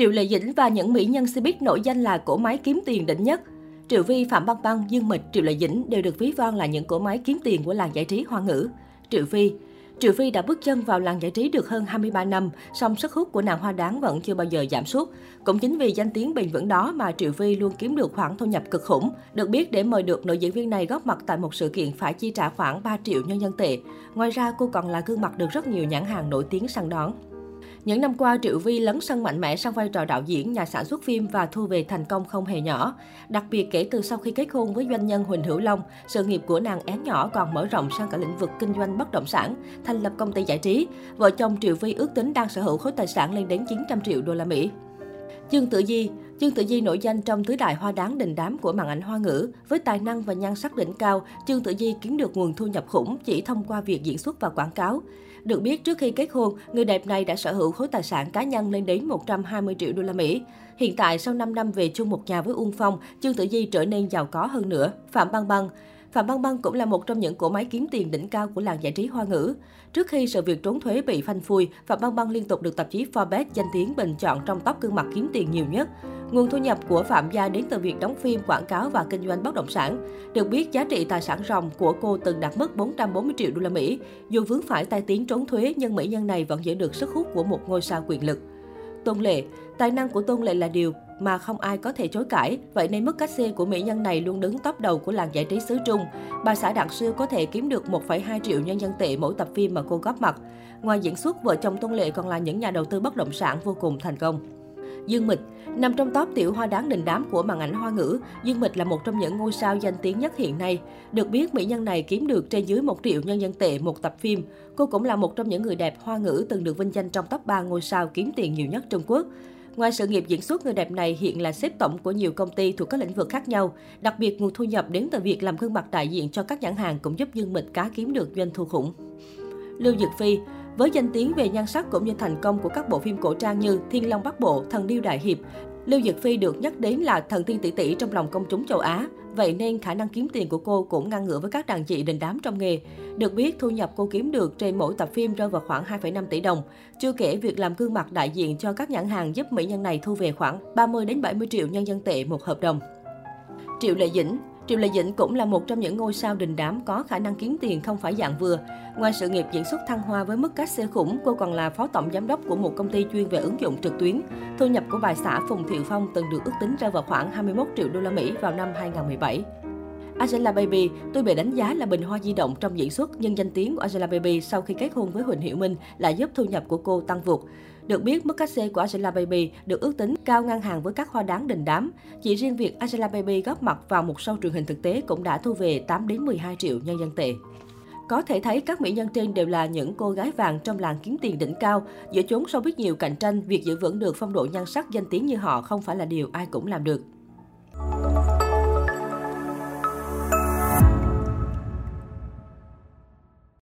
Triệu Lệ Dĩnh và những mỹ nhân showbiz nổi danh là cổ máy kiếm tiền đỉnh nhất. Triệu Vi, Phạm Băng Băng, Dương Mịch, Triệu Lệ Dĩnh đều được ví von là những cổ máy kiếm tiền của làng giải trí hoa ngữ. Triệu Vi Triệu Vi đã bước chân vào làng giải trí được hơn 23 năm, song sức hút của nàng hoa đáng vẫn chưa bao giờ giảm sút. Cũng chính vì danh tiếng bền vững đó mà Triệu Vi luôn kiếm được khoản thu nhập cực khủng. Được biết để mời được nữ diễn viên này góp mặt tại một sự kiện phải chi trả khoảng 3 triệu nhân dân tệ. Ngoài ra cô còn là gương mặt được rất nhiều nhãn hàng nổi tiếng săn đón. Những năm qua, Triệu Vi lấn sân mạnh mẽ sang vai trò đạo diễn, nhà sản xuất phim và thu về thành công không hề nhỏ. Đặc biệt kể từ sau khi kết hôn với doanh nhân Huỳnh Hữu Long, sự nghiệp của nàng én nhỏ còn mở rộng sang cả lĩnh vực kinh doanh bất động sản, thành lập công ty giải trí. Vợ chồng Triệu Vi ước tính đang sở hữu khối tài sản lên đến 900 triệu đô la Mỹ. Dương Tử Di Dương Tử Di nổi danh trong tứ đại hoa đáng đình đám của màn ảnh hoa ngữ. Với tài năng và nhan sắc đỉnh cao, Dương Tử Di kiếm được nguồn thu nhập khủng chỉ thông qua việc diễn xuất và quảng cáo. Được biết, trước khi kết hôn, người đẹp này đã sở hữu khối tài sản cá nhân lên đến 120 triệu đô la Mỹ. Hiện tại, sau 5 năm về chung một nhà với Uông Phong, Dương Tử Di trở nên giàu có hơn nữa. Phạm Băng Băng Phạm Băng Băng cũng là một trong những cỗ máy kiếm tiền đỉnh cao của làng giải trí hoa ngữ. Trước khi sự việc trốn thuế bị phanh phui, Phạm Băng Băng liên tục được tạp chí Forbes danh tiếng bình chọn trong top gương mặt kiếm tiền nhiều nhất. Nguồn thu nhập của Phạm Gia đến từ việc đóng phim, quảng cáo và kinh doanh bất động sản. Được biết, giá trị tài sản ròng của cô từng đạt mức 440 triệu đô la Mỹ. Dù vướng phải tai tiếng trốn thuế, nhưng mỹ nhân này vẫn giữ được sức hút của một ngôi sao quyền lực. Tôn Lệ Tài năng của Tôn Lệ là điều mà không ai có thể chối cãi. Vậy nên mức cách xê của mỹ nhân này luôn đứng top đầu của làng giải trí xứ Trung. Bà xã Đặng Siêu có thể kiếm được 1,2 triệu nhân dân tệ mỗi tập phim mà cô góp mặt. Ngoài diễn xuất, vợ chồng Tôn Lệ còn là những nhà đầu tư bất động sản vô cùng thành công. Dương Mịch Nằm trong top tiểu hoa đáng đình đám của màn ảnh hoa ngữ, Dương Mịch là một trong những ngôi sao danh tiếng nhất hiện nay. Được biết, mỹ nhân này kiếm được trên dưới 1 triệu nhân dân tệ một tập phim. Cô cũng là một trong những người đẹp hoa ngữ từng được vinh danh trong top 3 ngôi sao kiếm tiền nhiều nhất Trung Quốc. Ngoài sự nghiệp diễn xuất, người đẹp này hiện là xếp tổng của nhiều công ty thuộc các lĩnh vực khác nhau. Đặc biệt, nguồn thu nhập đến từ việc làm gương mặt đại diện cho các nhãn hàng cũng giúp Dương Mịch cá kiếm được doanh thu khủng. Lưu Dực Phi với danh tiếng về nhan sắc cũng như thành công của các bộ phim cổ trang như Thiên Long Bắc Bộ, Thần Điêu Đại Hiệp, Lưu Dực Phi được nhắc đến là thần tiên tỷ tỷ trong lòng công chúng châu Á. Vậy nên khả năng kiếm tiền của cô cũng ngang ngửa với các đàn chị đình đám trong nghề. Được biết, thu nhập cô kiếm được trên mỗi tập phim rơi vào khoảng 2,5 tỷ đồng. Chưa kể việc làm gương mặt đại diện cho các nhãn hàng giúp mỹ nhân này thu về khoảng 30 đến 70 triệu nhân dân tệ một hợp đồng. Triệu Lệ Dĩnh Triệu Lệ Dĩnh cũng là một trong những ngôi sao đình đám có khả năng kiếm tiền không phải dạng vừa. Ngoài sự nghiệp diễn xuất thăng hoa với mức cách xe khủng, cô còn là phó tổng giám đốc của một công ty chuyên về ứng dụng trực tuyến. Thu nhập của bà xã Phùng Thiệu Phong từng được ước tính rơi vào khoảng 21 triệu đô la Mỹ vào năm 2017. Angela Baby tôi bị đánh giá là bình hoa di động trong diễn xuất, nhưng danh tiếng của Angela Baby sau khi kết hôn với Huỳnh Hiểu Minh lại giúp thu nhập của cô tăng vụt. Được biết, mức cát xê của Angela Baby được ước tính cao ngang hàng với các hoa đáng đình đám. Chỉ riêng việc Angela Baby góp mặt vào một show truyền hình thực tế cũng đã thu về 8 đến 12 triệu nhân dân tệ. Có thể thấy các mỹ nhân trên đều là những cô gái vàng trong làng kiếm tiền đỉnh cao. Giữa chốn showbiz nhiều cạnh tranh, việc giữ vững được phong độ nhan sắc danh tiếng như họ không phải là điều ai cũng làm được.